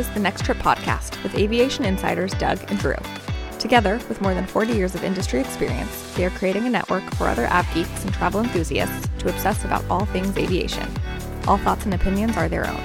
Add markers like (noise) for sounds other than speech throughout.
is the Next Trip podcast with aviation insiders Doug and Drew. Together, with more than 40 years of industry experience, they are creating a network for other av geeks and travel enthusiasts to obsess about all things aviation. All thoughts and opinions are their own.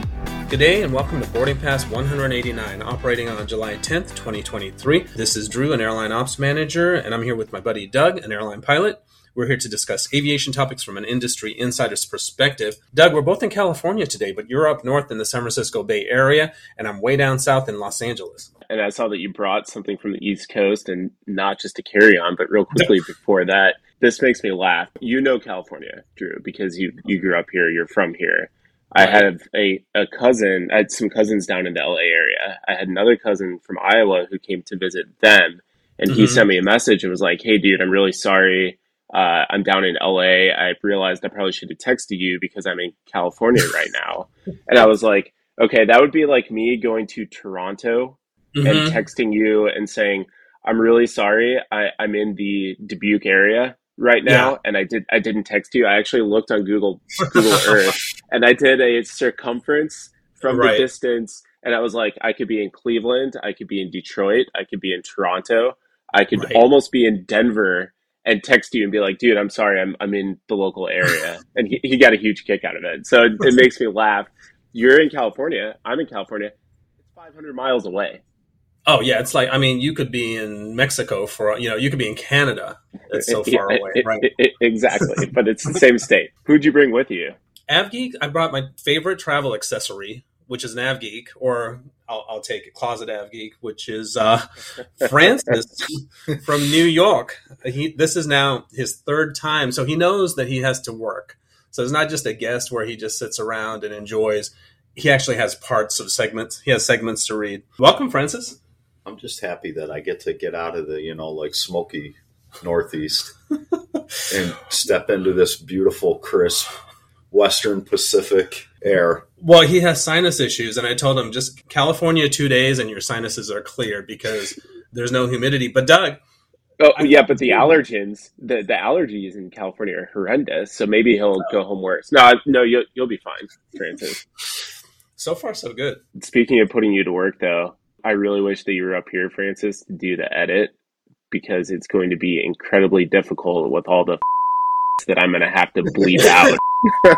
Good day and welcome to Boarding Pass 189, operating on July 10th, 2023. This is Drew, an airline ops manager, and I'm here with my buddy Doug, an airline pilot. We're here to discuss aviation topics from an industry insider's perspective. Doug, we're both in California today, but you're up north in the San Francisco Bay Area, and I'm way down south in Los Angeles. And I saw that you brought something from the East Coast and not just to carry on, but real quickly before that, this makes me laugh. You know California, Drew, because you you grew up here, you're from here. I have a, a cousin, I had some cousins down in the LA area. I had another cousin from Iowa who came to visit them. And he Mhm. sent me a message and was like, Hey, dude, I'm really sorry. Uh, I'm down in LA. I realized I probably should have texted you because I'm in California right now. (laughs) And I was like, Okay, that would be like me going to Toronto Mhm. and texting you and saying, I'm really sorry. I, I'm in the Dubuque area right now Yeah. and I did I didn't text you. I actually looked on Google Google (laughs) Earth and I did a circumference from Right. the distance and I was like I could be in Cleveland, I could be in Detroit, I could be in Toronto, I could Right. almost be in Denver and text you and be like, dude, I'm sorry, I'm I'm in the local area. (laughs) and he, he got a huge kick out of it. So it, it makes me laugh. You're in California, I'm in California. It's 500 miles away. Oh, yeah, it's like, I mean, you could be in Mexico for, you know, you could be in Canada. It's so far Yeah, away, it- right? it- exactly, (laughs) but it's the same state. Who'd you bring with you? AvGeek, I brought my favorite travel accessory, which is an AvGeek, or I'll, I'll take a closet AvGeek, which is uh, (laughs) Francis from New York. He this is now his third time, so he knows that he has to work. So it's not just a guest where he just sits around and enjoys. He actually has parts of segments. He has segments to read. Welcome, Francis. I'm just happy that I get to get out of the, you know, like smoky Northeast (laughs) and step into this beautiful, crisp Western Pacific air. Well, he has sinus issues, and I told him just California two days and your sinuses are clear because there's no humidity. But Doug, Oh I- yeah, but the allergens, the, the allergies in California are horrendous. So maybe he'll go home worse. No, no, you'll you'll be fine, Francis. so far so good. Speaking of putting you to work, though, I really wish that you were up here, Francis, to do the edit because it's going to be incredibly difficult with all the (laughs) that I'm going to have to bleep out, (laughs)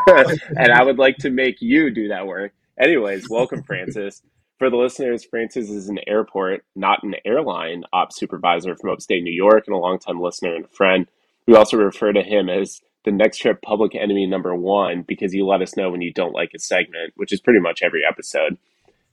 and I would like to make you do that work. Anyways, welcome, Francis. For the listeners, Francis is an airport, not an airline ops supervisor from upstate New York and a longtime listener and friend. We also refer to him as the next trip public enemy number one because you let us know when you don't like a segment, which is pretty much every episode.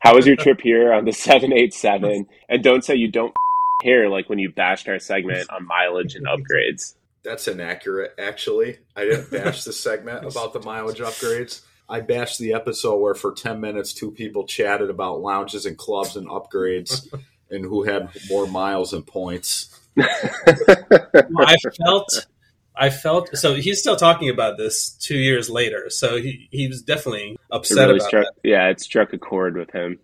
How was your trip here on the (laughs) 787? And don't say you don't (laughs) care like when you bashed our segment on mileage and upgrades. That's inaccurate, actually. I didn't bash the segment (laughs) about the mileage upgrades. I bashed the episode where for 10 minutes, two people chatted about lounges and clubs and upgrades (laughs) and who had more miles and points. I felt, I felt. So he's still talking about this two years later. So he he was definitely It upset really about struck, that. yeah, it struck a chord with him.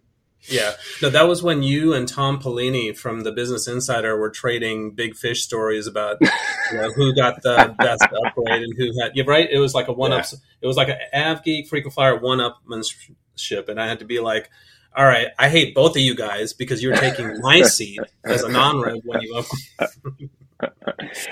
Yeah, no, that was when you and Tom Pallini from the Business Insider were trading big fish stories about you know, who got the best upgrade and who had. You're right. It was like a one up. It was like an AvGeek frequent flyer one upmanship, and I had to be like. All right, I hate both of you guys because you're taking my seat as a non-rev when you up. (laughs) All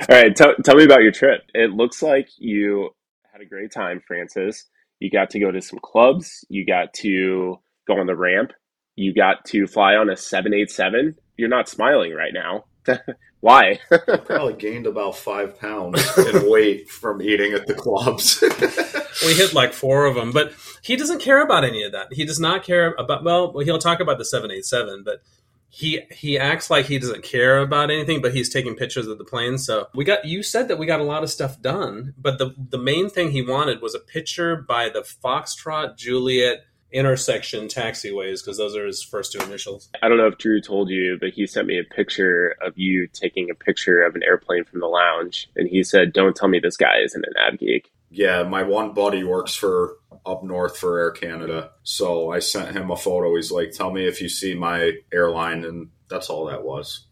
right, tell, tell me about your trip. It looks like you had a great time, Francis. You got to go to some clubs. You got to go on the ramp. You got to fly on a 787. You're not smiling right now. (laughs) Why? I probably gained about five pounds in (laughs) weight from eating at the clubs. (laughs) we hit like four of them, but he doesn't care about any of that. He does not care about. Well, he'll talk about the seven eight seven, but he he acts like he doesn't care about anything. But he's taking pictures of the plane. So we got. You said that we got a lot of stuff done, but the the main thing he wanted was a picture by the Foxtrot Juliet intersection taxiways because those are his first two initials. I don't know if Drew told you, but he sent me a picture of you taking a picture of an airplane from the lounge, and he said, "Don't tell me this guy isn't an av geek." Yeah, my one buddy works for up north for Air Canada. So I sent him a photo. He's like, "Tell me if you see my airline," and that's all that was.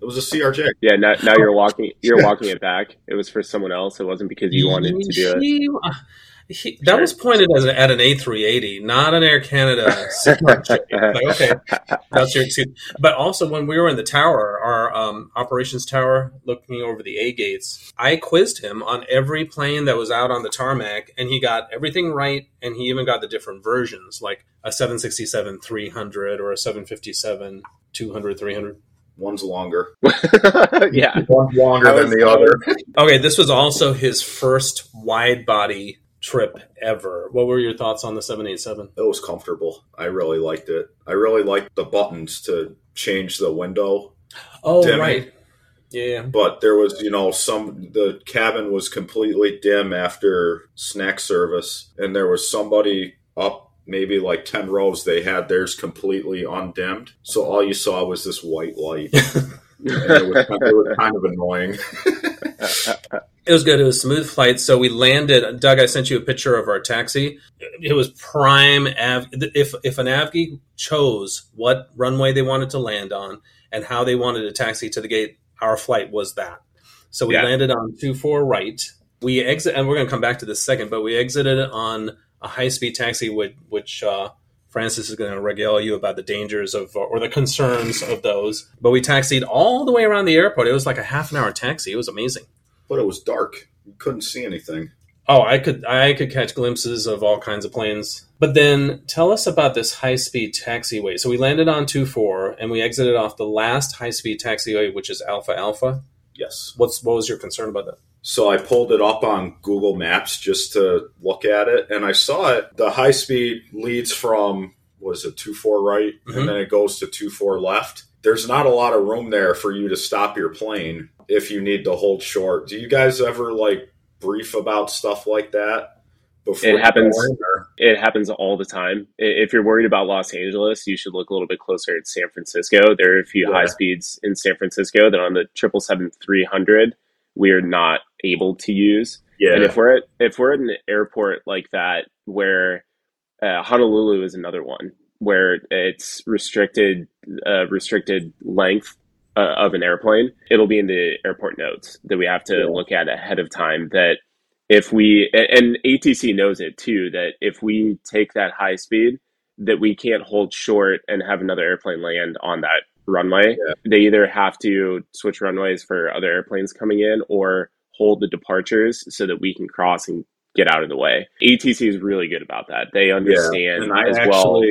It was a CRJ. Yeah, now, now you're walking you're (laughs) walking it back. It was for someone else. It wasn't because you wanted to do it. He- he- that Sure. was pointed as a, at an A380, not an Air Canada. (laughs) (laughs) Like, okay, that's your excuse. But also, when we were in the tower, our um, operations tower, looking over the A gates, I quizzed him on every plane that was out on the tarmac, and he got everything right, and he even got the different versions, like a 767 300 or a 757 200 300. One's longer. (laughs) yeah. One's longer I than the other. Okay, this was also his first wide body trip ever. What were your thoughts on the 787? It was comfortable. I really liked it. I really liked the buttons to change the window Oh, Dimming. right. Yeah. but there was you know some the cabin was completely dim after snack service and there was somebody up maybe like 10 rows they had theirs completely undimmed so all you saw was this white light (laughs) and it was, it was kind of annoying (laughs) It was good. It was smooth flight. So we landed. Doug, I sent you a picture of our taxi. It was prime. Av- if if an AvGeek chose what runway they wanted to land on and how they wanted to taxi to the gate, our flight was that. So we Yeah. landed on two four right. We exit, and we're going to come back to this second. But we exited on a high speed taxi, which, which uh, Francis is going to regale you about the dangers of or the concerns of those. But we taxied all the way around the airport. It was like a half an hour taxi. It was amazing. But it was dark you couldn't see anything Oh, I could I could catch glimpses of all kinds of planes. But then tell us about this high speed taxiway. So we landed on two four and we exited off the last high speed taxiway, which is Alpha Alpha. yes What's what was your concern about that? So I pulled it up on Google Maps just to look at it, and I saw it. The high speed leads from was it two four right, Mhm. and then it goes to two four left. There's not a lot of room there for you to stop your plane if you need to hold short. Do you guys ever like brief about stuff like that? Before It happens. go in, or- It happens all the time. If you're worried about Los Angeles, you should look a little bit closer at San Francisco. There are a few Yeah. high speeds in San Francisco that on the triple seven three hundred we are not able to use. Yeah, And if we're at if we're at an airport like that, where uh, Honolulu is another one, where it's restricted uh, restricted length uh, of an airplane, it'll be in the airport notes that we have to Yeah. look at ahead of time. That if we and ATC knows it too, that if we take that high speed, that we can't hold short and have another airplane land on that runway. Yeah. They either have to switch runways for other airplanes coming in or hold the departures so that we can cross and get out of the way. ATC is really good about that. They understand and I as actually well.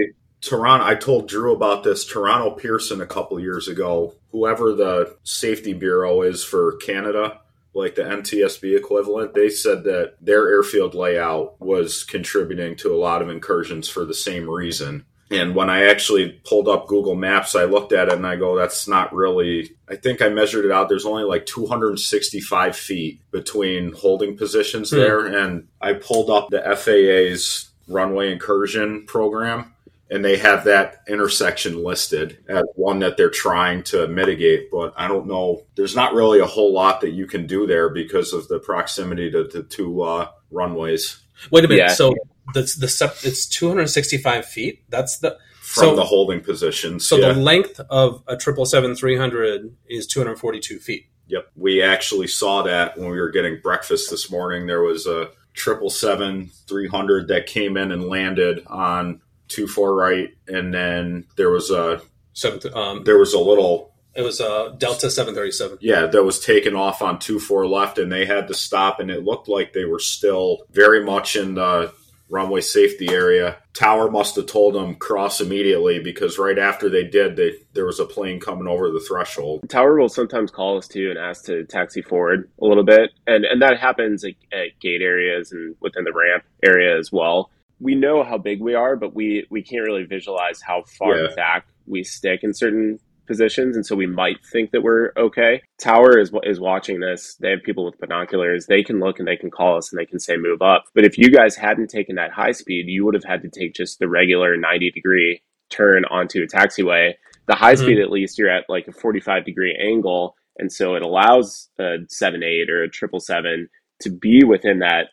Toronto. I told Drew about this. Toronto Pearson a couple years ago. Whoever the safety bureau is for Canada, like the NTSB equivalent, they said that their airfield layout was contributing to a lot of incursions for the same reason. And when I actually pulled up Google Maps, I looked at it and I go, that's not really. I think I measured it out. There's only like 265 feet between holding positions Hmm. there. And I pulled up the FAA's runway incursion program and they have that intersection listed as one that they're trying to mitigate. But I don't know. There's not really a whole lot that you can do there because of the proximity to the two uh, runways Wait a minute. Yeah. So the the sep- it's 265 feet. That's the from So- the holding positions. so yeah. the length of a triple seven three hundred is 242 feet. Yep. We actually saw that when we were getting breakfast this morning. There was a triple seven three hundred that came in and landed on two four right, and then there was a Seven, um, there was a little it was a Delta 737. yeah that was taken off on two four left, and they had to stop, and it looked like they were still very much in the runway safety area. Tower must have told them cross immediately because right after they did, they, there was a plane coming over the threshold. Tower will sometimes call us too and ask to taxi forward a little bit, and and that happens at, at gate areas and within the ramp area as well. We know how big we are, but we we can't really visualize how far Yeah. back we stick in certain positions, and so we might think that we're okay. Tower is is watching this. They have people with binoculars. They can look and they can call us and they can say move up. But if you guys hadn't taken that high speed, you would have had to take just the regular ninety degree turn onto a taxiway. The high Mhm. speed, at least, you're at like a forty five degree angle, and so it allows a seven eight or a triple seven to be within that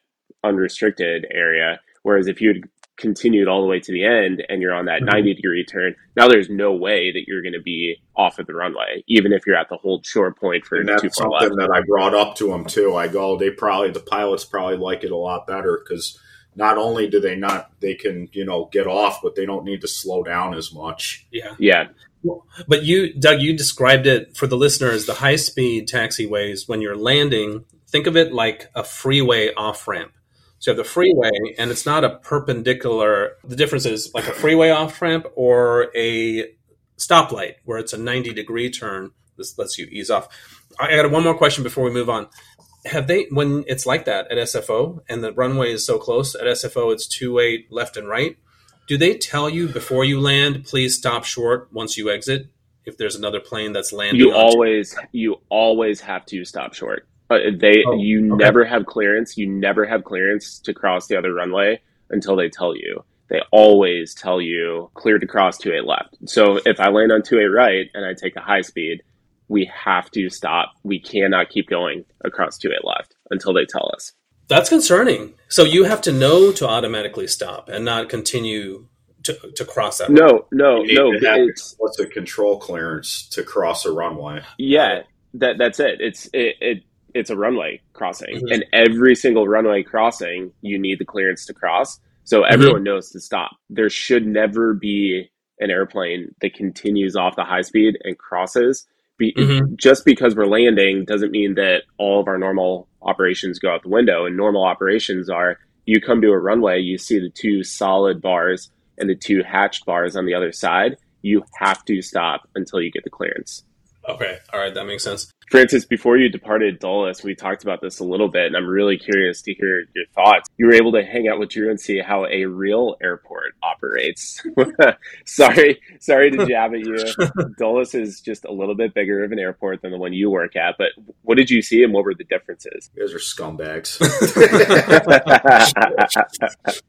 unrestricted area. Whereas if you'd continued all the way to the end and you're on that Mhm. 90 degree turn, now there's no way that you're going to be off of the runway, even if you're at the hold short point for And too that's far something left. that I brought up to them too. I go, they probably the pilots probably like it a lot better because not only do they not they can you know get off, but they don't need to slow down as much. Yeah. Yeah. But you, Doug, you described it for the listeners the high speed taxiways when you're landing. Think of it like a freeway off ramp. So you have the freeway, and it's not a perpendicular. The difference is like a freeway off ramp or a stoplight where it's a 90 degree turn. This lets you ease off. I got one more question before we move on. Have they, when it's like that at SFO and the runway is so close at SFO, it's two way left and right? Do they tell you before you land, please stop short once you exit? If there's another plane that's landing, You always you always have to stop short. Uh, they Oh, you okay. never have clearance. You never have clearance to cross the other runway until they tell you. They always tell you clear to cross two eight left. So if I land on two eight right and I take a high speed, we have to stop. We cannot keep going across two eight left until they tell us. That's concerning. So you have to know to automatically stop and not continue to, to cross that. No, no, no. to have It's what's a control clearance to cross a runway. Yeah, that that's it. It's it, it it's a runway crossing, Mhm. and every single runway crossing, you need the clearance to cross. So Mm-hmm. everyone knows to stop. There should never be an airplane that continues off the high speed and crosses. Be, Mhm. Just because we're landing doesn't mean that all of our normal operations go out the window. And normal operations are you come to a runway, you see the two solid bars and the two hatched bars on the other side. You have to stop until you get the clearance. Okay. All right. That makes sense. Francis, before you departed Dulles, we talked about this a little bit, and I'm really curious to hear your thoughts. You were able to hang out with Drew and see how a real airport operates. (laughs) sorry, sorry to (laughs) jab at you. Dulles is just a little bit bigger of an airport than the one you work at, but what did you see and what were the differences? You guys are scumbags. (laughs)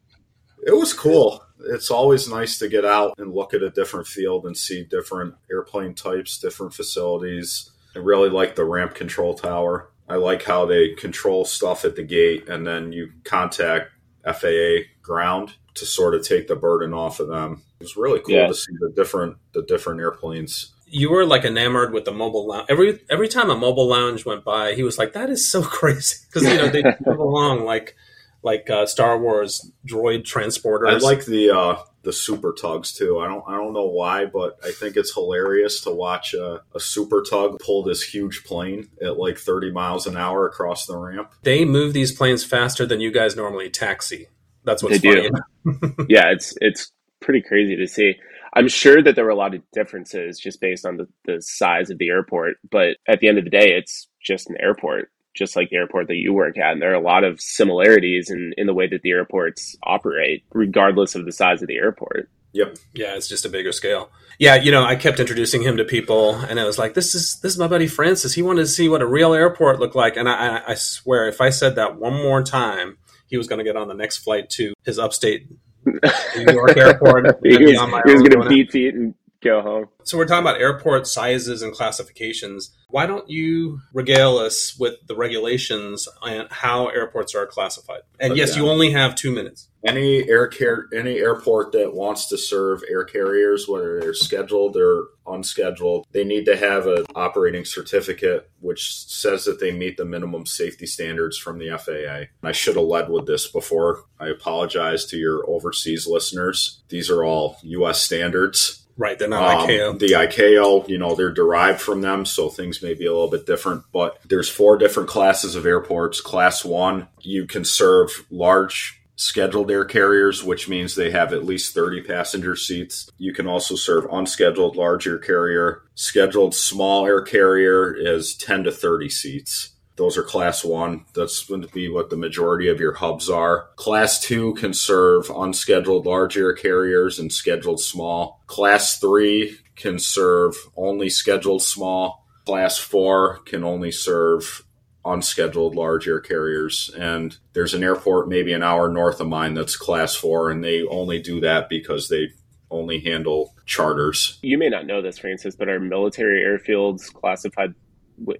it was cool. It's always nice to get out and look at a different field and see different airplane types, different facilities. I really like the ramp control tower. I like how they control stuff at the gate and then you contact FAA ground to sort of take the burden off of them. It was really cool Yeah. to see the different the different airplanes. You were like enamored with the mobile lounge. Every every time a mobile lounge went by, he was like, "That is so (laughs) crazy," because you know they (laughs) move along like like uh, Star Wars droid transporters. I like the uh, the super tugs too. I don't I don't know why, but I think it's hilarious to watch a, a super tug pull this huge plane at like 30 miles an hour across the ramp. they move these planes faster than you guys normally taxi. That's what's They do. (laughs) (laughs) yeah, it's it's pretty crazy to see. I'm sure that there were a lot of differences just based on the, the size of the airport, but at the end of the day, it's just an airport, just like the airport that you work at. And there are a lot of similarities in, in the way that the airports operate, regardless of the size of the airport. Yep. Yeah, it's just a bigger scale. Yeah, you know, I kept introducing him to people, and I was like, "This is this is my buddy Francis. He wanted to see what a real airport looked like." And I, I, I swear, if I said that one more time, he was going to get on the next flight to his upstate (laughs) New York airport. He was, on my he was going to it. beat feet and go home. So we're talking about airport sizes and classifications. Why don't you regale us with the regulations and how airports are classified? And oh, yes, Okay. you only have two minutes. Any air car- any airport that wants to serve air carriers, whether they're scheduled or unscheduled, they need to have an operating certificate which says that they meet the minimum safety standards from the FAA. I should have led with this before. I apologize to your overseas listeners. These are all U.S. standards. Right, they're not Um, ICAO. The ICAO, you know, they're derived from them, so things may be a little bit different. But there's four different classes of airports. Class one, you can serve large scheduled air carriers, which means they have at least 30 passenger seats. You can also serve unscheduled large air carrier. Scheduled small air carrier is 10 to 30 seats. Those are class one. That's going to be what the majority of your hubs are. Class two can serve unscheduled large air carriers and scheduled small. Class three can serve only scheduled small. Class four can only serve unscheduled large air carriers. And there's an airport maybe an hour north of mine that's class four, and they only do that because they only handle charters. You may not know this, Francis, but our military airfields classified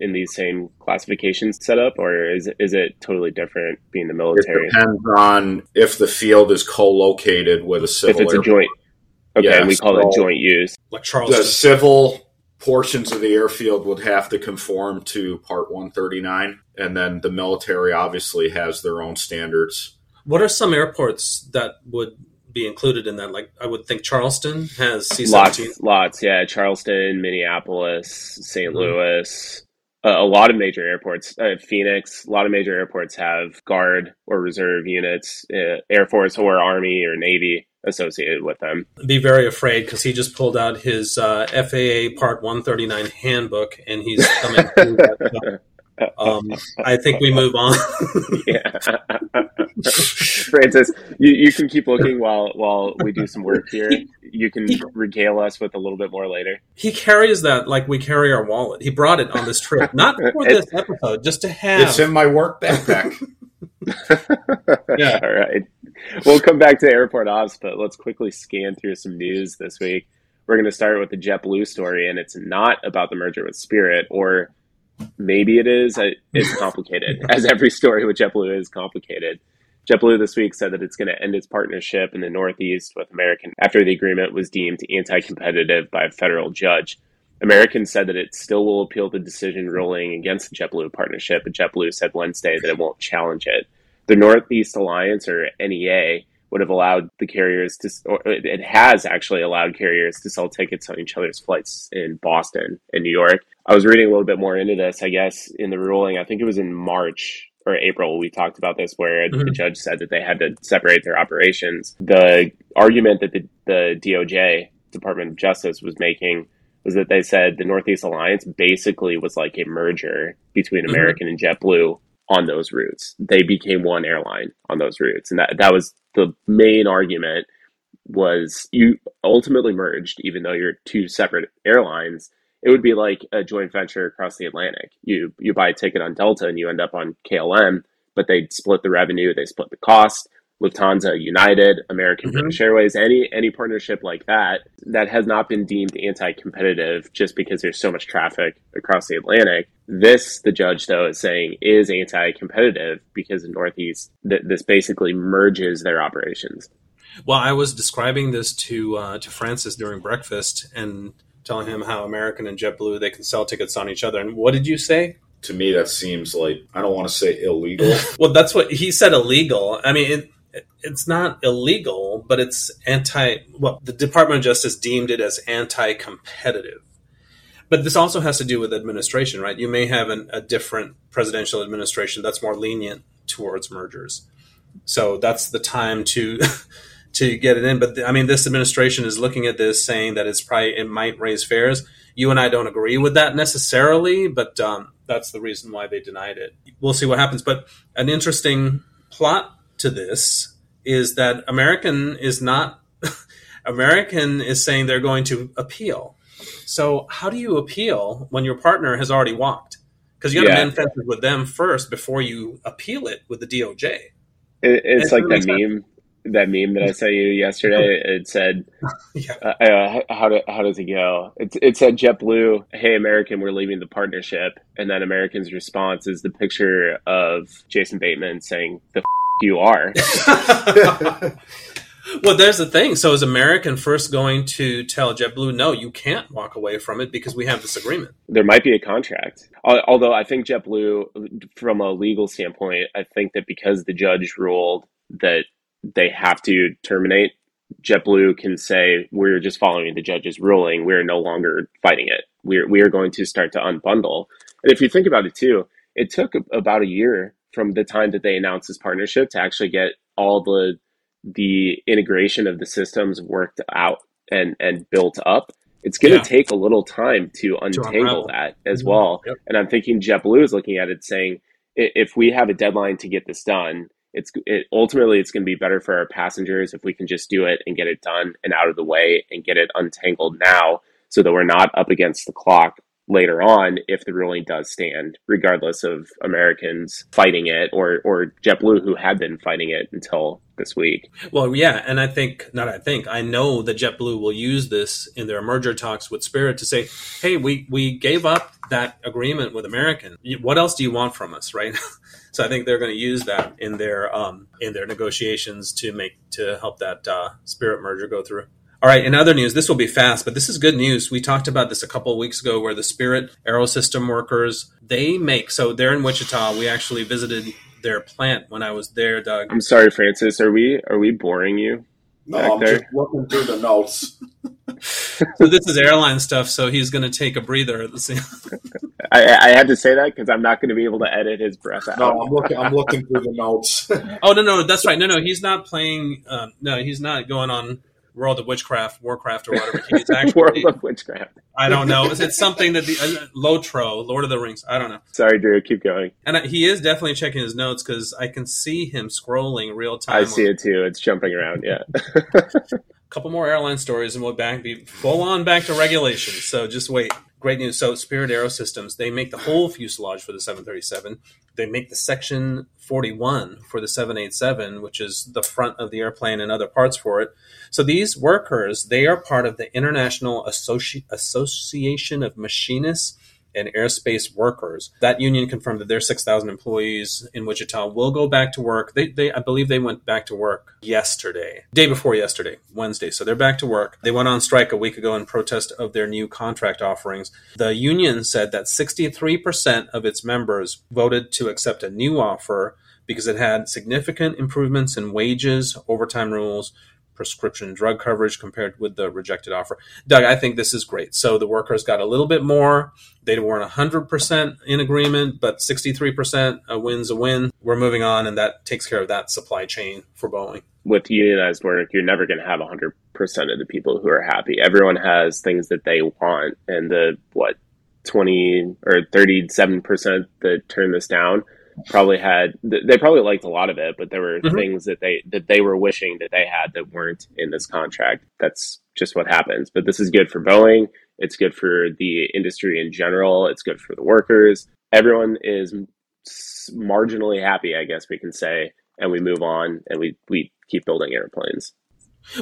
in these same classifications set up, or is is it totally different being the military? It depends on if the field is co-located with a civil. If it's a joint, okay, Yeah, we call it joint use. Like the Charleston. civil portions of the airfield would have to conform to Part 139, and then the military obviously has their own standards. What are some airports that would be included in that? Like, I would think Charleston has C Lots, seventeen. lots, yeah. Charleston, Minneapolis, saint Mhm. Louis. Uh, a lot of major airports, uh, Phoenix. A lot of major airports have guard or reserve units, uh, Air Force or Army or Navy associated with them. Be very afraid because he just pulled out his uh, FAA Part one thirty nine handbook and he's coming (laughs) through that. Um, I think we move on. (laughs) yeah. Francis, you, you can keep looking while while we do some work here. You can regale us with a little bit more later. he carries that like we carry our wallet. He brought it on this trip, not (laughs) for this episode, just to have. It's in my work backpack. (laughs) Yeah. All right. We'll come back to airport ops, but let's quickly scan through some news this week. We're going to start with the JetBlue story, and it's not about the merger with Spirit, or maybe it is. It's (laughs) complicated, as every story with JetBlue is complicated. JetBlue this week said that it's going to end its partnership in the Northeast with American after the agreement was deemed anti competitive by a federal judge. American said that it still will appeal the decision ruling against the JetBlue partnership, but JetBlue said Wednesday that it won't challenge it. The Northeast Alliance, or NEA, would have allowed the carriers to, or it has actually allowed carriers to sell tickets on each other's flights in Boston and New York. I was reading a little bit more into this, I guess, in the ruling. I think it was in March or April, we talked about this, where the Mhm. judge said that they had to separate their operations. The argument that the, the DOJ, Department of Justice, was making was that they said the Northeast Alliance basically was like a merger between Mhm. American and JetBlue on those routes. They became one airline on those routes, and that that was the main argument. Was you ultimately merged, even though you're two separate airlines? It would be like a joint venture across the Atlantic. You you buy a ticket on Delta and you end up on KLM, but they split the revenue, they split the cost. Lufthansa, United, American Mhm. British Airways, any any partnership like that that has not been deemed anti-competitive just because there's so much traffic across the Atlantic. This, the judge though, is saying is anti-competitive because the Northeast th- this basically merges their operations. Well, I was describing this to uh, to Francis during breakfast and telling him how American and JetBlue they can sell tickets on each other. And what did you say? to me, that seems like I don't want to say illegal. (laughs) Well, that's what he said. Illegal. I mean, it, it, it's not illegal, but it's anti. Well, the Department of Justice deemed it as anti-competitive. But this also has to do with administration, right? You may have an, a different presidential administration that's more lenient towards mergers, so that's the time to (laughs) to get it in. But I mean, this administration is looking at this, saying that it's probably it might raise fares. You and I don't agree with that necessarily, but um, that's the reason why they denied it. We'll see what happens. But an interesting plot to this is that American is not. (laughs) American is saying they're going to appeal. So how do you appeal when your partner has already walked? Because you got to Yeah. mend fences with them first before you appeal it with the DOJ. It, it's It like that makes meme, that meme that I sent you yesterday. (laughs) It said, Yeah. uh, uh, "How do, how does it go?" It, it said JetBlue, "Hey American, we're leaving the partnership," and then American's response is the picture of Jason Bateman saying, "The f- you are." (laughs) (laughs) well, there's the thing. So is American first going to tell JetBlue, no, you can't walk away from it because we have this agreement? there might be a contract. Although I think JetBlue, from a legal standpoint, I think that because the judge ruled that they have to terminate, JetBlue can say we're just following the judge's ruling. We're no longer fighting it. We're we are going to start to unbundle. And if you think about it too, it took about a year from the time that they announced this partnership to actually get all the the integration of the systems worked out and and built up. It's going to Yeah. take a little time to untangle that as Mhm. well. Yep. And I'm thinking JetBlue is looking at it saying, if we have a deadline to get this done, it's it, ultimately it's going to be better for our passengers if we can just do it and get it done and out of the way and get it untangled now, so that we're not up against the clock later on if the ruling does stand, regardless of Americans fighting it or or JetBlue who had been fighting it until this week. Well, yeah, and I think not. I think I know that JetBlue will use this in their merger talks with Spirit to say, "Hey, we we gave up that agreement with American. What else do you want from us?" (laughs) Right. so I think they're going to use that in their um, in their negotiations to make to help that uh, Spirit merger go through. All right, in other news, this will be fast, but this is good news. We talked about this a couple weeks ago where the Spirit Aerosystem workers, they make so they're in Wichita. We actually visited their plant when I was there, Doug. I'm sorry, Francis. Are we are we boring you? No, I'm there? just looking through the notes. (laughs) so this is airline stuff, so he's going to take a breather at the same. I, I had to say that because I'm not going to be able to edit his breath out. No, I'm looking. I'm looking through the notes. (laughs) oh no, no, that's right. No, no, he's not playing. Um, no, he's not going on World of Witchcraft, Warcraft, or whatever. He's (laughs) actually World of Witchcraft. I don't know. It's something that the uh, Lotro, Lord of the Rings. I don't know. Sorry, Drew. Keep going. And he is definitely checking his notes because I can see him scrolling real time. I see it too. It's jumping around. Yeah. A (laughs) couple more airline stories, and we'll back be full on back to regulations. So just wait great news. So Spirit Aerosystems, they make the whole fuselage for the 737. They make the section 41 for the 787, which is the front of the airplane and other parts for it. So these workers, they are part of the International Associ- Association of Machinists and aerospace workers. That union confirmed that their 6,000 employees in Wichita will go back to work. They, they, I believe they went back to work yesterday, day before yesterday, Wednesday. So they're back to work. They went on strike a week ago in protest of their new contract offerings. The union said that 63% of its members voted to accept a new offer because it had significant improvements in wages, overtime rules, prescription drug coverage compared with the rejected offer. Doug, I think this is great. So the workers got a little bit more. They weren't 100% in agreement, but 63% a win's a win. We're moving on, and that takes care of that supply chain for Boeing. With unionized work, you're never going to have 100% of the people who are happy. Everyone has things that they want, and the, what, 20 or 37% that turn this down probably had they probably liked a lot of it, but there were mm-hmm. things that they that they were wishing that they had that weren't in this contract. That's just what happens. But this is good for Boeing. It's good for the industry in general. It's good for the workers. Everyone is marginally happy, I guess we can say, and we move on and we we keep building airplanes.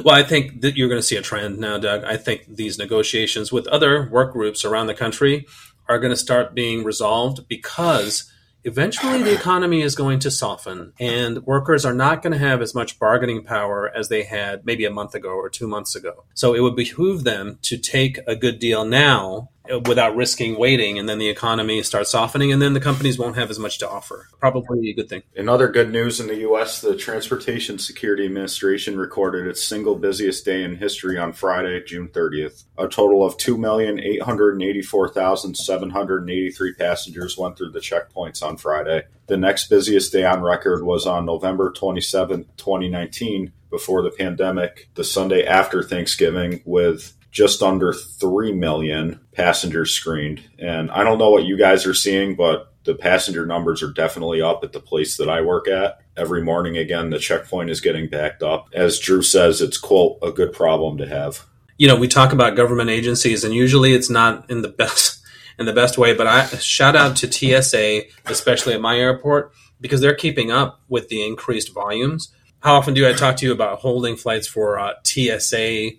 Well, I think that you're going to see a trend now, Doug. I think these negotiations with other work groups around the country are going to start being resolved because eventually the economy is going to soften and workers are not going to have as much bargaining power as they had maybe a month ago or two months ago. So it would behoove them to take a good deal now without risking waiting and then the economy starts softening and then the companies won't have as much to offer. Probably a good thing. In other good news in the us the transportation security administration recorded its single busiest day in history on friday june 30th a total of 2,884,783 passengers went through the checkpoints on friday. The next busiest day on record was on november 27 2019 before the pandemic. The sunday after thanksgiving with just under 3 million passengers screened. And I don't know what you guys are seeing, but the passenger numbers are definitely up at the place that I work at. Every morning, again, the checkpoint is getting backed up. As Drew says, it's, quote, a good problem to have. You know, we talk about government agencies, and usually it's not in the best. In the best way, but I shout out to TSA, especially at my airport, because they're keeping up with the increased volumes. How often do I talk to you about holding flights for uh, TSA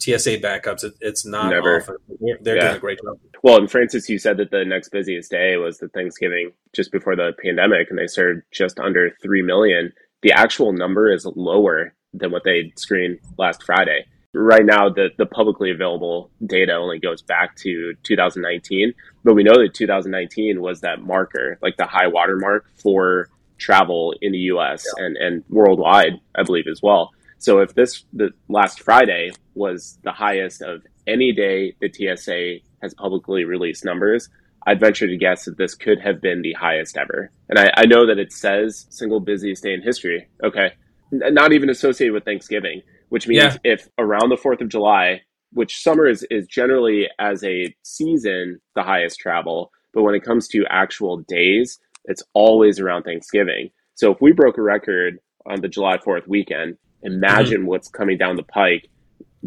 TSA backups. It, it's not Never. often. They're, they're yeah. doing a great job. Well, and Francis, you said that the next busiest day was the Thanksgiving just before the pandemic, and they served just under three million. The actual number is lower than what they screened last Friday. Right now, the, the publicly available data only goes back to 2019, but we know that 2019 was that marker, like the high water mark for travel in the U.S. Yeah. and and worldwide, I believe as well. So if this the last Friday was the highest of any day the TSA has publicly released numbers, I'd venture to guess that this could have been the highest ever. And I, I know that it says single busiest day in history. Okay. N- not even associated with Thanksgiving, which means yeah. if around the 4th of July, which summer is, is generally as a season the highest travel, but when it comes to actual days, it's always around Thanksgiving. So if we broke a record on the July 4th weekend, imagine mm-hmm. what's coming down the pike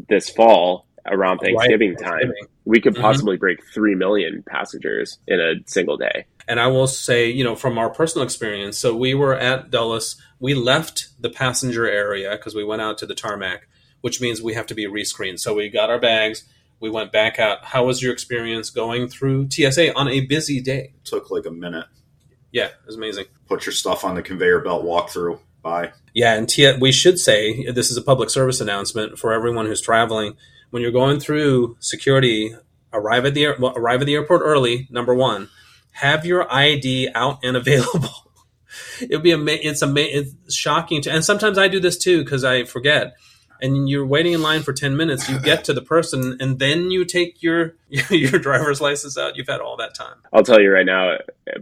this fall around Thanksgiving right. time. We could mm-hmm. possibly mm-hmm. break 3 million passengers in a single day. And I will say, you know, from our personal experience, so we were at Dulles, we left the passenger area because we went out to the tarmac, which means we have to be rescreened. So we got our bags, we went back out. How was your experience going through TSA on a busy day? took like a minute. Yeah, it was amazing. Put your stuff on the conveyor belt, walk through. Bye. Yeah, and T- we should say this is a public service announcement for everyone who's traveling. When you're going through security, arrive at the well, arrive at the airport early. Number one, have your ID out and (laughs) available. It'll be ama- it's ama- it's shocking to, and sometimes I do this too because I forget. And you're waiting in line for ten minutes. You get to the person, and then you take your (laughs) your driver's license out. You've had all that time. I'll tell you right now,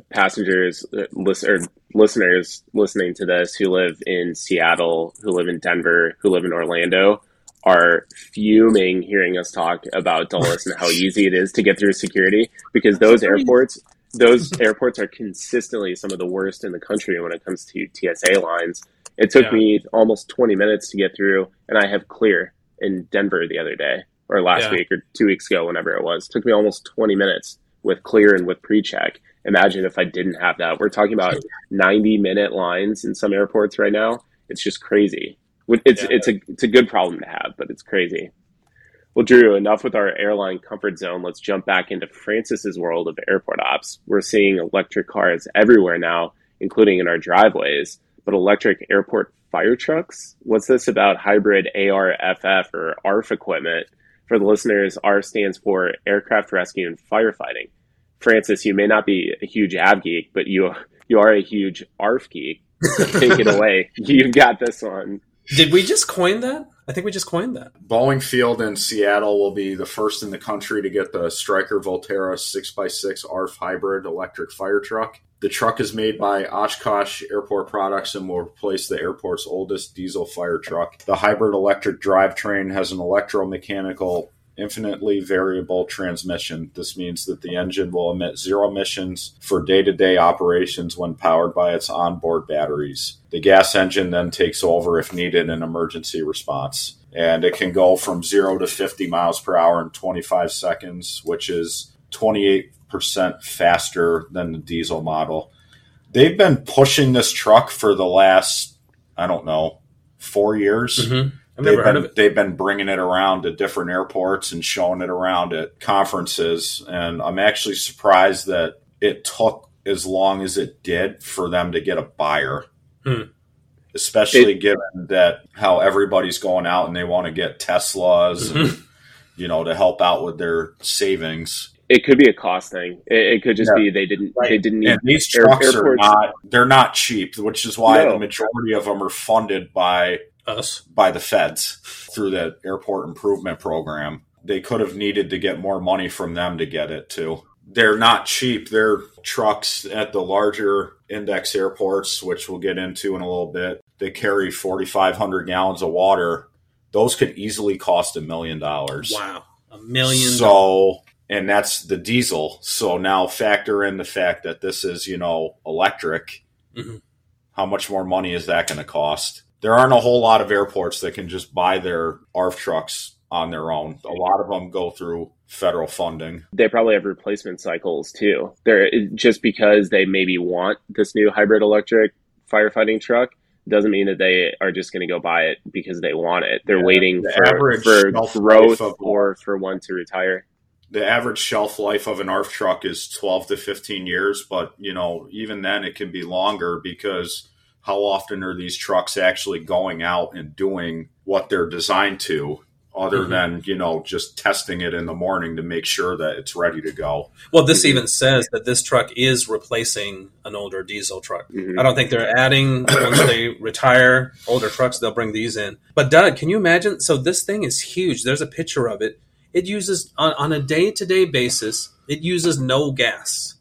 passengers, uh, list, or listeners listening to this who live in Seattle, who live in Denver, who live in Orlando, are fuming hearing us talk about Dulles and how (laughs) easy it is to get through security because those airports, those airports are consistently some of the worst in the country when it comes to TSA lines. It took Yeah. me almost 20 minutes to get through, and I have clear in Denver the other day or last Yeah. week or two weeks ago, whenever it was. took me almost 20 minutes with clear and with pre-check. Imagine if I didn't have that. We're talking about 90 minute lines in some airports right now. It's just crazy. It's Yeah. it's a it's a good problem to have, but it's crazy. Well, Drew, enough with our airline comfort zone. Let's jump back into Francis's world of airport ops. We're seeing electric cars everywhere now, including in our driveways. But electric airport fire trucks? What's this about hybrid ARFF or ARF equipment? For the listeners, R stands for Aircraft Rescue and Firefighting. Francis, you may not be a huge av geek, but you you are a huge ARF geek. So (laughs) take it away. You've got this one. Did we just coin that? I think we just coined that. Boeing Field in Seattle will be the first in the country to get the Striker Volterra 6x6 ARF hybrid electric fire truck. The truck is made by Oshkosh Airport Products and will replace the airport's oldest diesel fire truck. The hybrid electric drivetrain has an electromechanical infinitely variable transmission. This means that the engine will emit zero emissions for day to day operations when powered by its onboard batteries. The gas engine then takes over if needed in emergency response. And it can go from zero to 50 miles per hour in 25 seconds, which is 28% faster than the diesel model. They've been pushing this truck for the last, I don't know, four years. Mm-hmm. I've They've never heard been, of it. they've been bringing it around to different airports and showing it around at conferences. And I'm actually surprised that it took as long as it did for them to get a buyer. Hmm. Especially given that how everybody's going out and they want to get Teslas, and, Mhm. you know, to help out with their savings. It could be a cost thing. It, it could just Yeah. be they didn't Right. they didn't need And these air- trucks are not they're not cheap, which is why No. the majority of them are funded by Us. by the feds through the airport improvement program. They could have needed to get more money from them to get it too. They're not cheap. They're trucks at the larger index airports, which we'll get into in a little bit. They carry 4,500 gallons of water. Those could easily cost a million dollars. Wow. A million. So, and that's the diesel. So now factor in the fact that this is, you know, electric. Mhm. How much more money is that going to cost? There aren't a whole lot of airports that can just buy their ARF trucks on their own. A lot of them go through federal funding. they probably have replacement cycles too. They're just because they maybe want this new hybrid electric firefighting truck doesn't mean that they are just going to go buy it because they want it. They're Yeah, waiting the for, for growth or for one to retire. The average shelf life of an ARF truck is 12 to 15 years, but you know, even then it can be longer because how often are these trucks actually going out and doing what they're designed to other Mhm. than, you know, just testing it in the morning to make sure that it's ready to go. Well, this even says that this truck is replacing an older diesel truck. Mhm. I don't think they're adding once they retire older trucks. They'll bring these in. But Doug, can you imagine? So this thing is huge. There's a picture of it. It uses on, on a day to day basis. It uses no gas.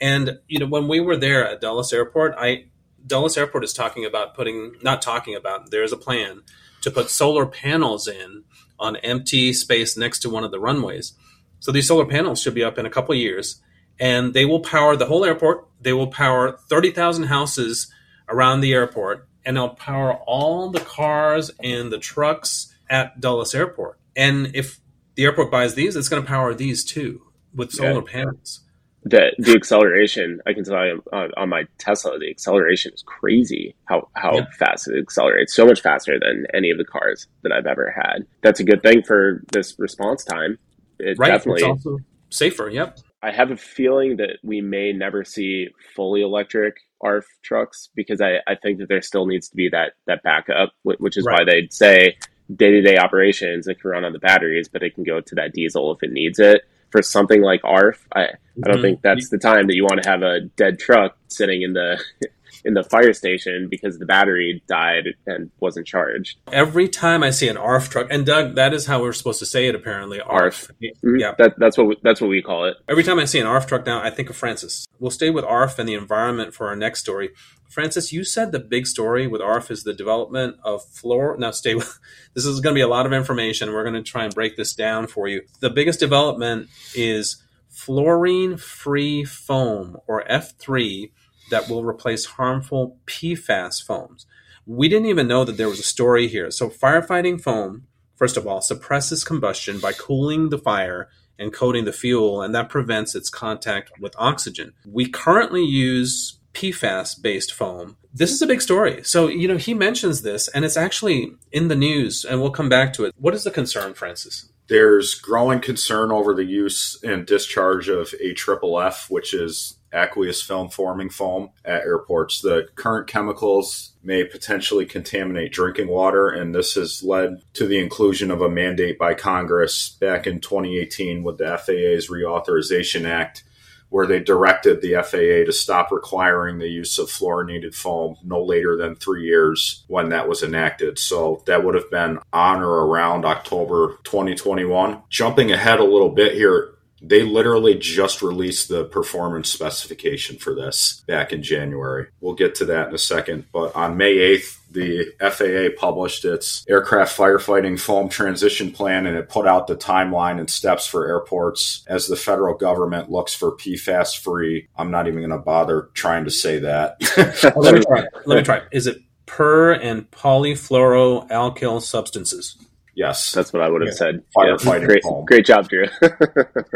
And you know when we were there at Dulles Airport, I Dulles Airport is talking about putting not talking about. There's a plan to put solar panels in on empty space next to one of the runways. So these solar panels should be up in a couple years, and they will power the whole airport. They will power thirty thousand houses around the airport, and they'll power all the cars and the trucks at Dulles Airport. And if the airport buys these, it's going to power these too with solar Yeah. panels. the the acceleration I can tell you on, on my Tesla, the acceleration is crazy. How how Yeah. fast it accelerates, so much faster than any of the cars that I've ever had. That's a good thing for this response time. It Right. definitely. It's also safer. Yep. I have a feeling that we may never see fully electric ARF trucks because I, I think that there still needs to be that that backup, which is why they'd say day to day operations it can run on the batteries, but it can go to that diesel if it needs it. For something like ARF, I, I don't Mhm. think that's the time that you want to have a dead truck sitting in the (laughs) in the fire station because the battery died and wasn't charged. Every time I see an ARF truck, and Doug, that is how we're supposed to say it apparently. ARF. Mhm. Yeah. that, that's what we, that's what we call it. Every time I see an ARF truck now, I think of Francis. We'll stay with ARF and the environment for our next story. Francis, you said the big story with ARFF is the development of fluor. Now, stay with (laughs) this is going to be a lot of information. We're going to try and break this down for you. The biggest development is fluorine free foam, or F3, that will replace harmful PFAS foams. We didn't even know that there was a story here. So, firefighting foam, first of all, suppresses combustion by cooling the fire and coating the fuel, and that prevents its contact with oxygen. We currently use PFAS based foam. This is a big story. So, you know, he mentions this, and it's actually in the news, and we'll come back to it. What is the concern, Francis? There's growing concern over the use and discharge of AFFF, which is aqueous film forming foam at airports. The current chemicals may potentially contaminate drinking water, and this has led to the inclusion of a mandate by Congress back in 2018 with the FAA's Reauthorization Act, where they directed the FAA to stop requiring the use of fluorinated foam no later than three years when that was enacted. So that would have been on or around October 2021. Jumping ahead a little bit here, they literally just released the performance specification for this back in January. We'll get to that in a second. But on May 8th, the FAA published its aircraft firefighting foam transition plan and it put out the timeline and steps for airports as the federal government looks for PFAS free. I'm not even going to bother trying to say that. (laughs) Let me try. Let me try. Is it per and polyfluoroalkyl substances? Yes. That's what I would have Yeah. said. Firefighting great, foam. great job, Drew. (laughs) (laughs)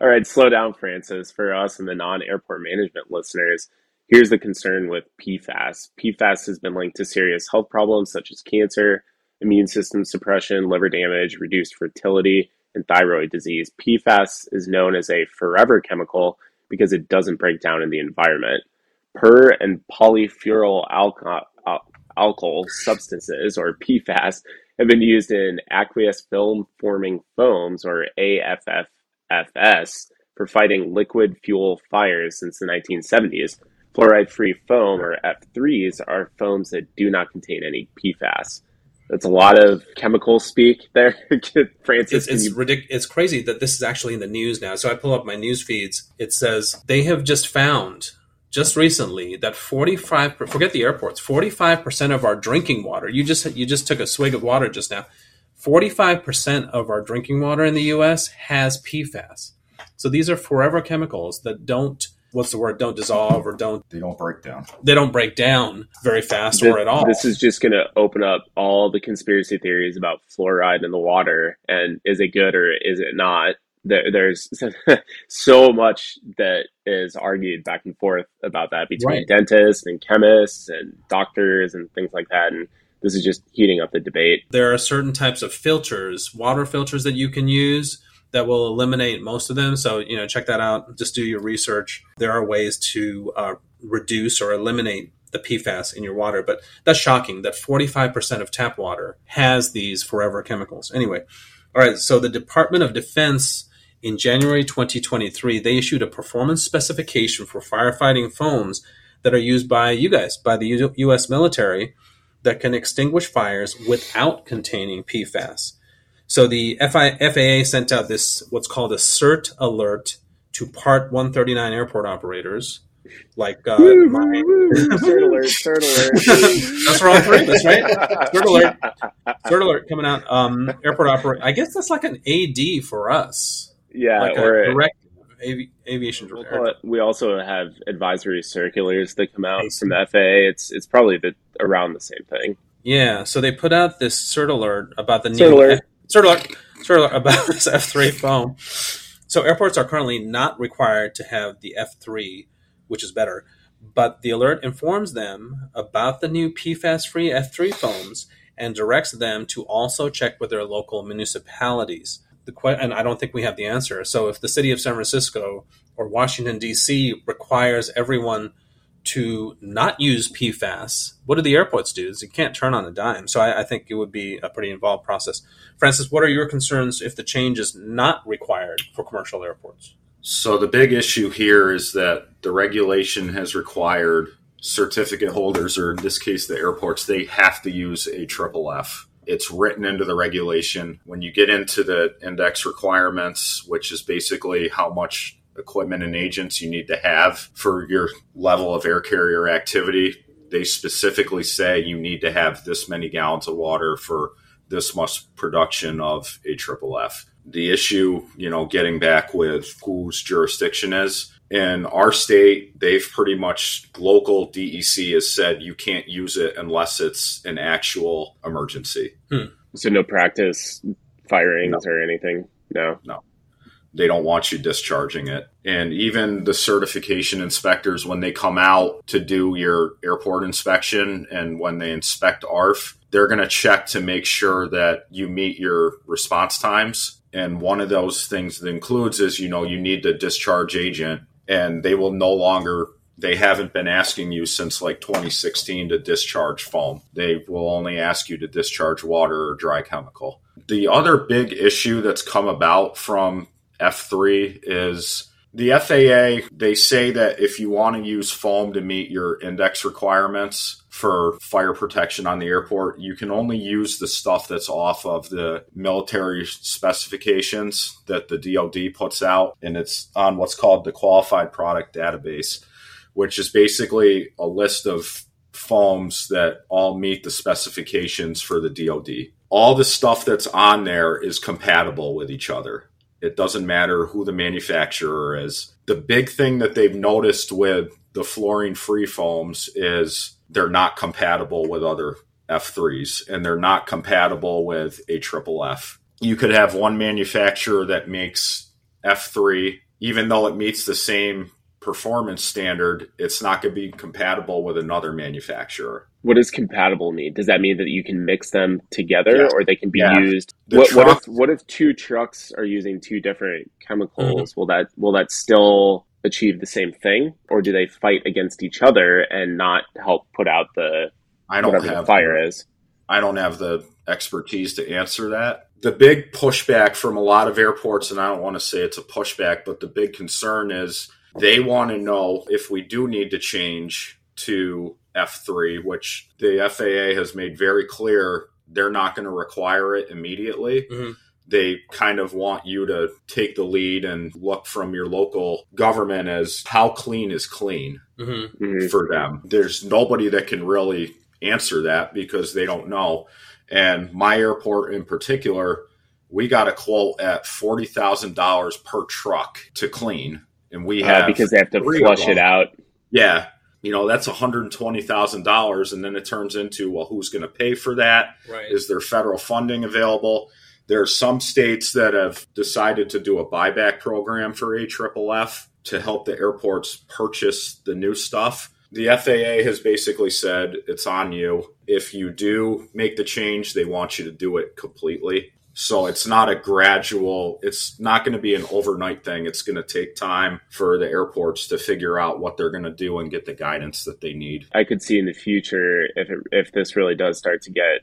All right, slow down, Francis. For us and the non-airport management listeners, here's the concern with PFAS. PFAS has been linked to serious health problems such as cancer, immune system suppression, liver damage, reduced fertility, and thyroid disease. PFAS is known as a forever chemical because it doesn't break down in the environment. Per and polyfural alcohol, alcohol substances, or PFAS, have been used in aqueous film forming foams, or AFFFS, for fighting liquid fuel fires since the 1970s. Fluoride free foam, or F3s, are foams that do not contain any PFAS. That's a lot of chemical speak there, (laughs) Francis. It's it's you- ridic- It's crazy that this is actually in the news now. So I pull up my news feeds. It says they have just found just recently that 45 forget the airports 45% of our drinking water you just you just took a swig of water just now 45% of our drinking water in the US has PFAS so these are forever chemicals that don't what's the word don't dissolve or don't They don't break down. they don't break down very fast This- or at all This is just going to open up all the conspiracy theories about fluoride in the water and is it good or is it not? There, there's (laughs) so much that is argued back and forth about that between Right. dentists and chemists and doctors and things like that. And this is just heating up the debate. there are certain types of filters, water filters that you can use that will eliminate most of them. So, you know, check that out. Just do your research. There are ways to uh, reduce or eliminate the PFAS in your water, but that's shocking that 45% of tap water has these forever chemicals. Anyway, all right, so the Department of Defense in January 2023, they issued a performance specification for firefighting foams that are used by you guys, by the U- U.S. military, that can extinguish fires without containing PFAS. So the FI, FAA sent out this what's called a CERT alert to Part 139 airport operators, like uh, my, Third alert, third alert. (laughs) that's wrong for all three. That's right. Third alert. Third alert coming out. Um, airport operator. I guess that's like an AD for us, Yeah, like or a direct avi- aviation We'll director. it- we also have advisory circulars that come out from the FAA. It's it's probably the around the same thing. Yeah, so they put out this CERT alert about the Cert new alert. CERT alert, CERT alert about (laughs) this F3 foam. So airports are currently not required to have the F3, which is better, but the alert informs them about the new PFAS-free F3 foams and directs them to also check with their local municipalities. The and I don't think we have the answer. So if the city of San Francisco or Washington D.C. requires everyone to not use PFAS, what do the airports do? You can't turn on a dime. So I, I, think it would be a pretty involved process. Francis, what are your concerns if the change is not required for commercial airports? So the big issue here is that the regulation has required certificate holders, or in this case, the airports, they have to use a triple F. It's written into the regulation. When you get into the index requirements, which is basically how much equipment and agents you need to have for your level of air carrier activity, they specifically say you need to have this many gallons of water for this much production of a triple F. The issue, you know, getting back with whose jurisdiction is, in our state, they've pretty much local DEC has said you can't use it unless it's an actual emergency. Hmm. So no practice firings no. or anything. No, no. They don't want you discharging it. And even the certification inspectors, when they come out to do your airport inspection and when they inspect ARFF, they're going to check to make sure that you meet your response times. And one of those things that includes is, you know, you need the discharge agent and they will no longer they haven't been asking you since like 2016 to discharge foam. They will only ask you to discharge water or dry chemical. The other big issue that's come about from F3 is the FAA. They say that if you want to use foam to meet your index requirements, for fire protection on the airport, you can only use the stuff that's off of the military specifications that the DoD puts out, and it's on what's called the Qualified Product Database, which is basically a list of foams that all meet the specifications for the DoD. All the stuff that's on there is compatible with each other. It doesn't matter who the manufacturer is. The big thing that they've noticed with the fluorine free foams is they're not compatible with other F3s and they're not compatible with a triple F. You could have one manufacturer that makes F3, even though it meets the same performance standard, it's not going to be compatible with another manufacturer. What does compatible mean? Does that mean that you can mix them together yeah. or they can be yeah. used? What, truck, what, if what if two trucks are using two different chemicals? Mm-hmm. Will that will that still achieve the same thing, or do they fight against each other and not help put out the I don't whatever have the fire is? I don't have the expertise to answer that. The big pushback from a lot of airports, and I don't want to say it's a pushback, but the big concern is they want to know if we do need to change to F3, which the FAA has made very clear they're not going to require it immediately. Mm-hmm they kind of want you to take the lead and look from your local government as how clean is clean mm-hmm. mm-hmm. for them. There's nobody that can really answer that because they don't know. And my airport in particular, we got a quote at forty thousand dollars per truck to clean, and we uh, have uh, because they have to flush it out. Yeah, you know that's one hundred twenty thousand dollars, and then it turns into well, who's going to pay for that? Right. Is there federal funding available? There are some states that have decided to do a buyback program for AFFF to help the airports purchase the new stuff. The FAA has basically said it's on you. If you do make the change, they want you to do it completely. So it's not a gradual, it's not going to be an overnight thing. It's going to take time for the airports to figure out what they're going to do and get the guidance that they need. I could see in the future if it, if this really does start to get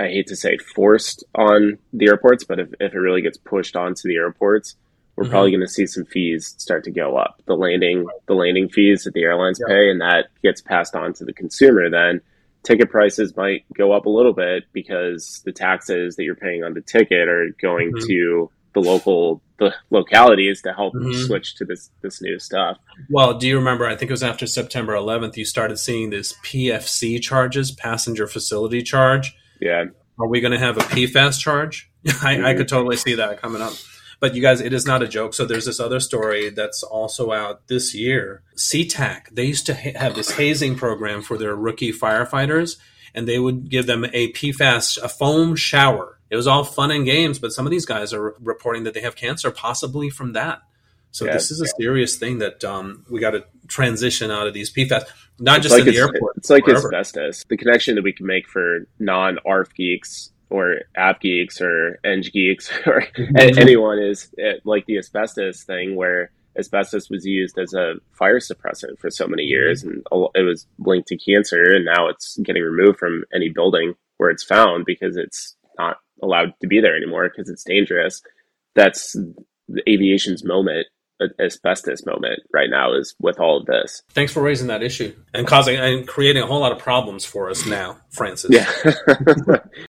I hate to say forced on the airports, but if, if it really gets pushed onto the airports, we're mm-hmm. probably going to see some fees start to go up. The landing, the landing fees that the airlines yeah. pay, and that gets passed on to the consumer. Then ticket prices might go up a little bit because the taxes that you're paying on the ticket are going mm-hmm. to the local the localities to help mm-hmm. switch to this this new stuff. Well, do you remember? I think it was after September 11th. You started seeing this PFC charges, passenger facility charge yeah. Are we going to have a PFAS charge? (laughs) I, mm-hmm. I could totally see that coming up. But you guys, it is not a joke. So there's this other story that's also out this year. SeaTac, they used to ha- have this hazing program for their rookie firefighters, and they would give them a PFAS, a foam shower. It was all fun and games, but some of these guys are reporting that they have cancer, possibly from that. So Yeah. this is a serious thing that um, we got to transition out of these PFAS, not It's just like in the airport. it's like wherever. asbestos. The connection that we can make for non ARFF geeks or app geeks or eng geeks (laughs) or a- anyone is uh, like the asbestos thing where asbestos was used as a fire suppressant for so many years and it was linked to cancer and now it's getting removed from any building where it's found because it's not allowed to be there anymore because it's dangerous. That's the aviation's moment asbestos moment right now is with all of this Thanks for raising that issue and causing and creating a whole lot of problems for us now, Francis. Yeah. (laughs)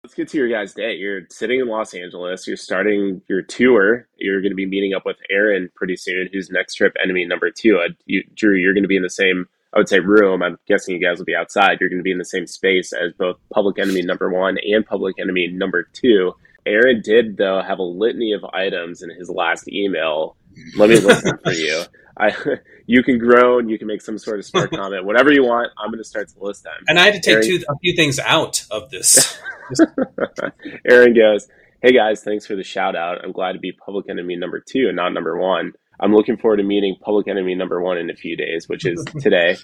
Let's get to your guys' day. You're sitting in Los Angeles. You're starting your tour. You're going to be meeting up with Aaron pretty soon, who's next trip enemy number two. Uh, you, Drew, you're going to be in the same, I would say, room. I'm guessing you guys will be outside. You're going to be in the same space as both public enemy number one and public enemy number two. Aaron did, though, have a litany of items in his last email. Let me list them for you. I, (laughs) you can groan, you can make some sort of smart (laughs) comment, whatever you want. I'm going to start to list them. And I had to take Aaron- two, a few things out of this. (laughs) Aaron goes, Hey guys, thanks for the shout out. I'm glad to be public enemy number two and not number one. I'm looking forward to meeting public enemy number one in a few days, which is today.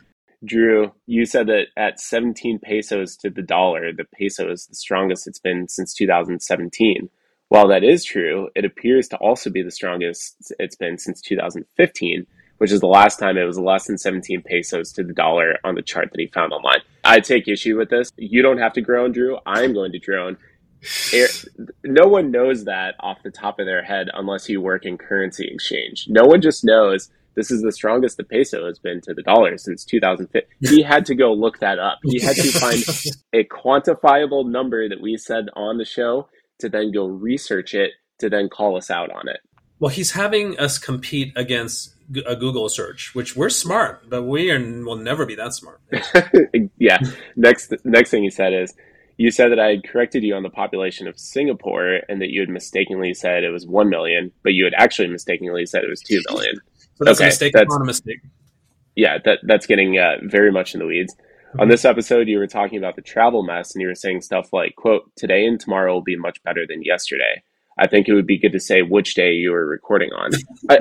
Drew, you said that at 17 pesos to the dollar, the peso is the strongest it's been since 2017. While that is true, it appears to also be the strongest it's been since 2015, which is the last time it was less than 17 pesos to the dollar on the chart that he found online. I take issue with this. You don't have to groan, Drew. I'm going to drone. No one knows that off the top of their head unless you work in currency exchange. No one just knows this is the strongest the peso has been to the dollar since 2005. He had to go look that up. He had to find (laughs) a quantifiable number that we said on the show to then go research it to then call us out on it. Well, he's having us compete against a Google search, which we're smart, but we are, will never be that smart. (laughs) yeah. Next, next thing he said is, you said that I had corrected you on the population of Singapore and that you had mistakenly said it was one million, but you had actually mistakenly said it was two million. (laughs) So that's Okay, a mistake that's- a mistake. Yeah, that that's getting uh, very much in the weeds. On this episode, you were talking about the travel mess, and you were saying stuff like, "quote Today and tomorrow will be much better than yesterday." I think it would be good to say which day you were recording on. (laughs) I,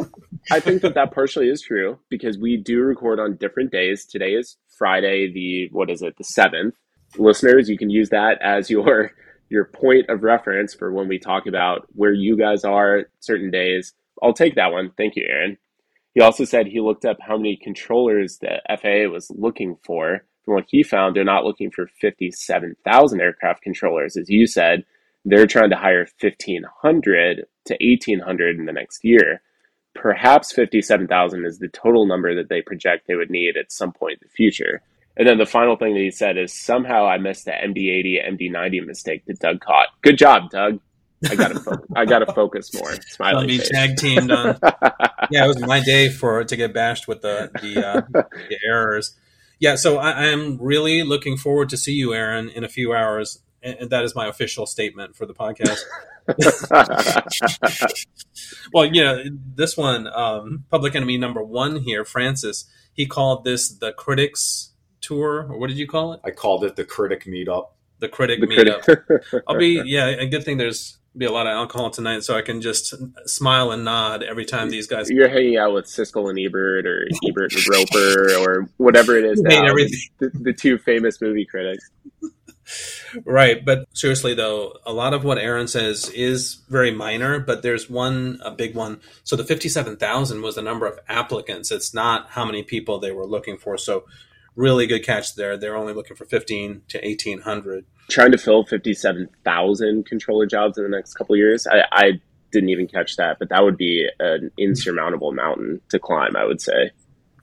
I think that that partially is true because we do record on different days. Today is Friday, the what is it, the seventh. Listeners, you can use that as your your point of reference for when we talk about where you guys are certain days. I'll take that one. Thank you, Aaron. He also said he looked up how many controllers the FAA was looking for. From what he found, they're not looking for 57,000 aircraft controllers. As you said, they're trying to hire 1,500 to 1,800 in the next year. Perhaps 57,000 is the total number that they project they would need at some point in the future. And then the final thing that he said is somehow I missed the MD80, MD90 mistake that Doug caught. Good job, Doug. I gotta, fo- (laughs) I gotta focus more. I'll Smiley be face. tag teamed on. (laughs) yeah, it was my day for to get bashed with the the, uh, (laughs) the errors. Yeah, so I, I am really looking forward to see you, Aaron, in a few hours. And and that is my official statement for the podcast. (laughs) well, yeah, this one, um, Public Enemy number one here, Francis, he called this the Critics Tour, or what did you call it? I called it the critic meetup. The Critic The Meetup. critic- I'll be yeah. A good thing there's be a lot of alcohol tonight, so I can just smile and nod every time these guys You're hanging out with Siskel and Ebert or (laughs) Ebert and Roeper or whatever it is now. everything. The, the two famous movie critics. (laughs) Right, but seriously though, a lot of what Aaron says is very minor, but there's one a big one. So the 57,000 was the number of applicants. It's not how many people they were looking for. So really good catch there. They're only looking for 15 to 1800. Trying to fill 57,000 controller jobs in the next couple years. I, I didn't even catch that, but that would be an insurmountable mountain to climb, I would say.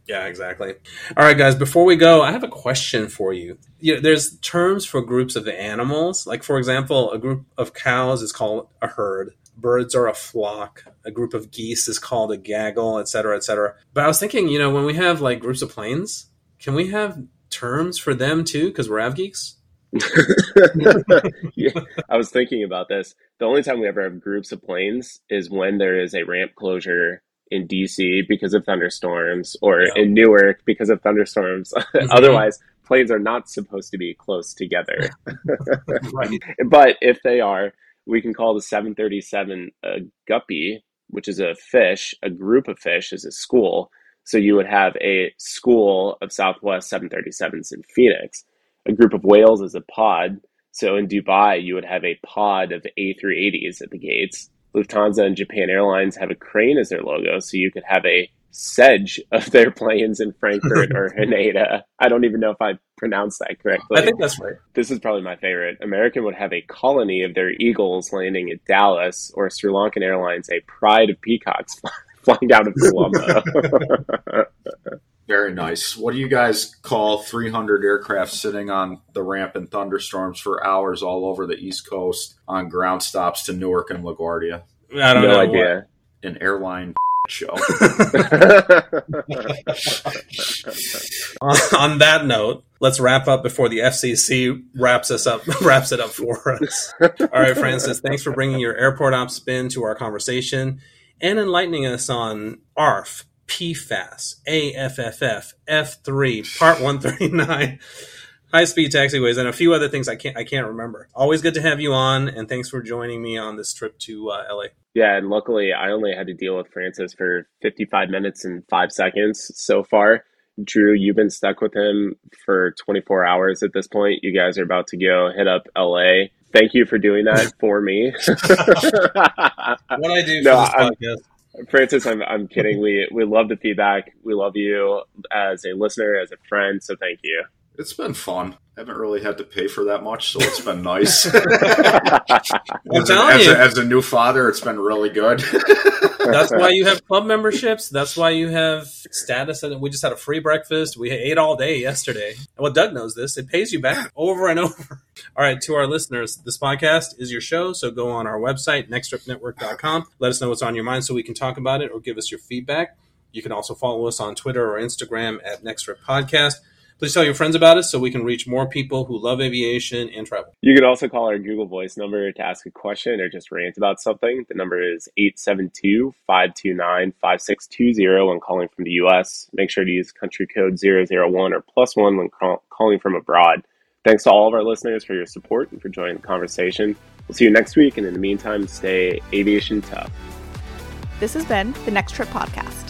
Yeah, exactly. All right, guys, before we go, I have a question for you. you know, there's terms for groups of animals. Like, for example, a group of cows is called a herd. Birds are a flock. A group of geese is called a gaggle, et cetera, et cetera. But I was thinking, you know, when we have like groups of planes, can we have terms for them too? Because we're av geeks. (laughs) yeah, I was thinking about this. The only time we ever have groups of planes is when there is a ramp closure in DC because of thunderstorms or Yeah. in Newark because of thunderstorms. (laughs) Mm-hmm. Otherwise, planes are not supposed to be close together. (laughs) Right. But if they are, we can call the 737 a guppy which is a fish, a group of fish is a school. So you would have a school of Southwest 737s in Phoenix. A group of whales is a pod. So in Dubai, you would have a pod of A380s at the gates. Lufthansa and Japan Airlines have a crane as their logo. So you could have a sedge of their (laughs) planes in Frankfurt or (laughs) Haneda. I don't even know if I pronounced that correctly. I think that's right. This is probably my favorite. American would have a colony of their eagles landing at Dallas, or Sri Lankan Airlines a pride of peacocks (laughs) flying out of Colombo. Very nice. What do you guys call 300 aircraft sitting on the ramp in thunderstorms for hours all over the East Coast on ground stops to Newark and LaGuardia? I don't no know. idea. An airline (laughs) show. on, (laughs) on that note, let's wrap up before the FCC wraps us up, (laughs) wraps it up for us. All right, Francis, thanks for bringing your airport ops spin to our conversation and enlightening us on ARFF, PFAS, AFFF, F3, Part 139, high speed taxiways, and a few other things I can't I can't remember. Always good to have you on, and thanks for joining me on this trip to uh, LA. Yeah, and luckily I only had to deal with Francis for 55 minutes and five seconds so far. Drew, you've been stuck with him for 24 hours at this point. You guys are about to go hit up LA. Thank you for doing that (laughs) for me. What I do No, for this I'm- podcast. Francis, I'm, I'm kidding. We we love the feedback. We love you as a listener, as a friend. So thank you. It's been fun. I haven't really had to pay for that much, so it's been (laughs) nice. (laughs) As, a, as, a, as a new father, it's been really good. (laughs) That's why you have club memberships. That's why you have status. And we just had a free breakfast. We ate all day yesterday. Well, Doug knows this. It pays you back over and over. All right, to our listeners, this podcast is your show. So go on our website, nexttripnetwork.com. Let us know what's on your mind so we can talk about it or give us your feedback. You can also follow us on Twitter or Instagram at Next Trip Podcast. Please tell your friends about us so we can reach more people who love aviation and travel. You can also call our Google Voice number to ask a question or just rant about something. The number is 872 529 5620 when calling from the US. Make sure to use country code 001 or plus one when call- calling from abroad. Thanks to all of our listeners for your support and for joining the conversation. We'll see you next week, and in the meantime, stay aviation tough. This has been the Next Trip Podcast.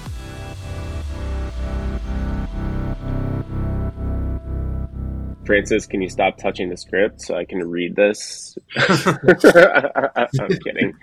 Francis, can you stop touching the script so I can read this? (laughs) (laughs) I'm kidding.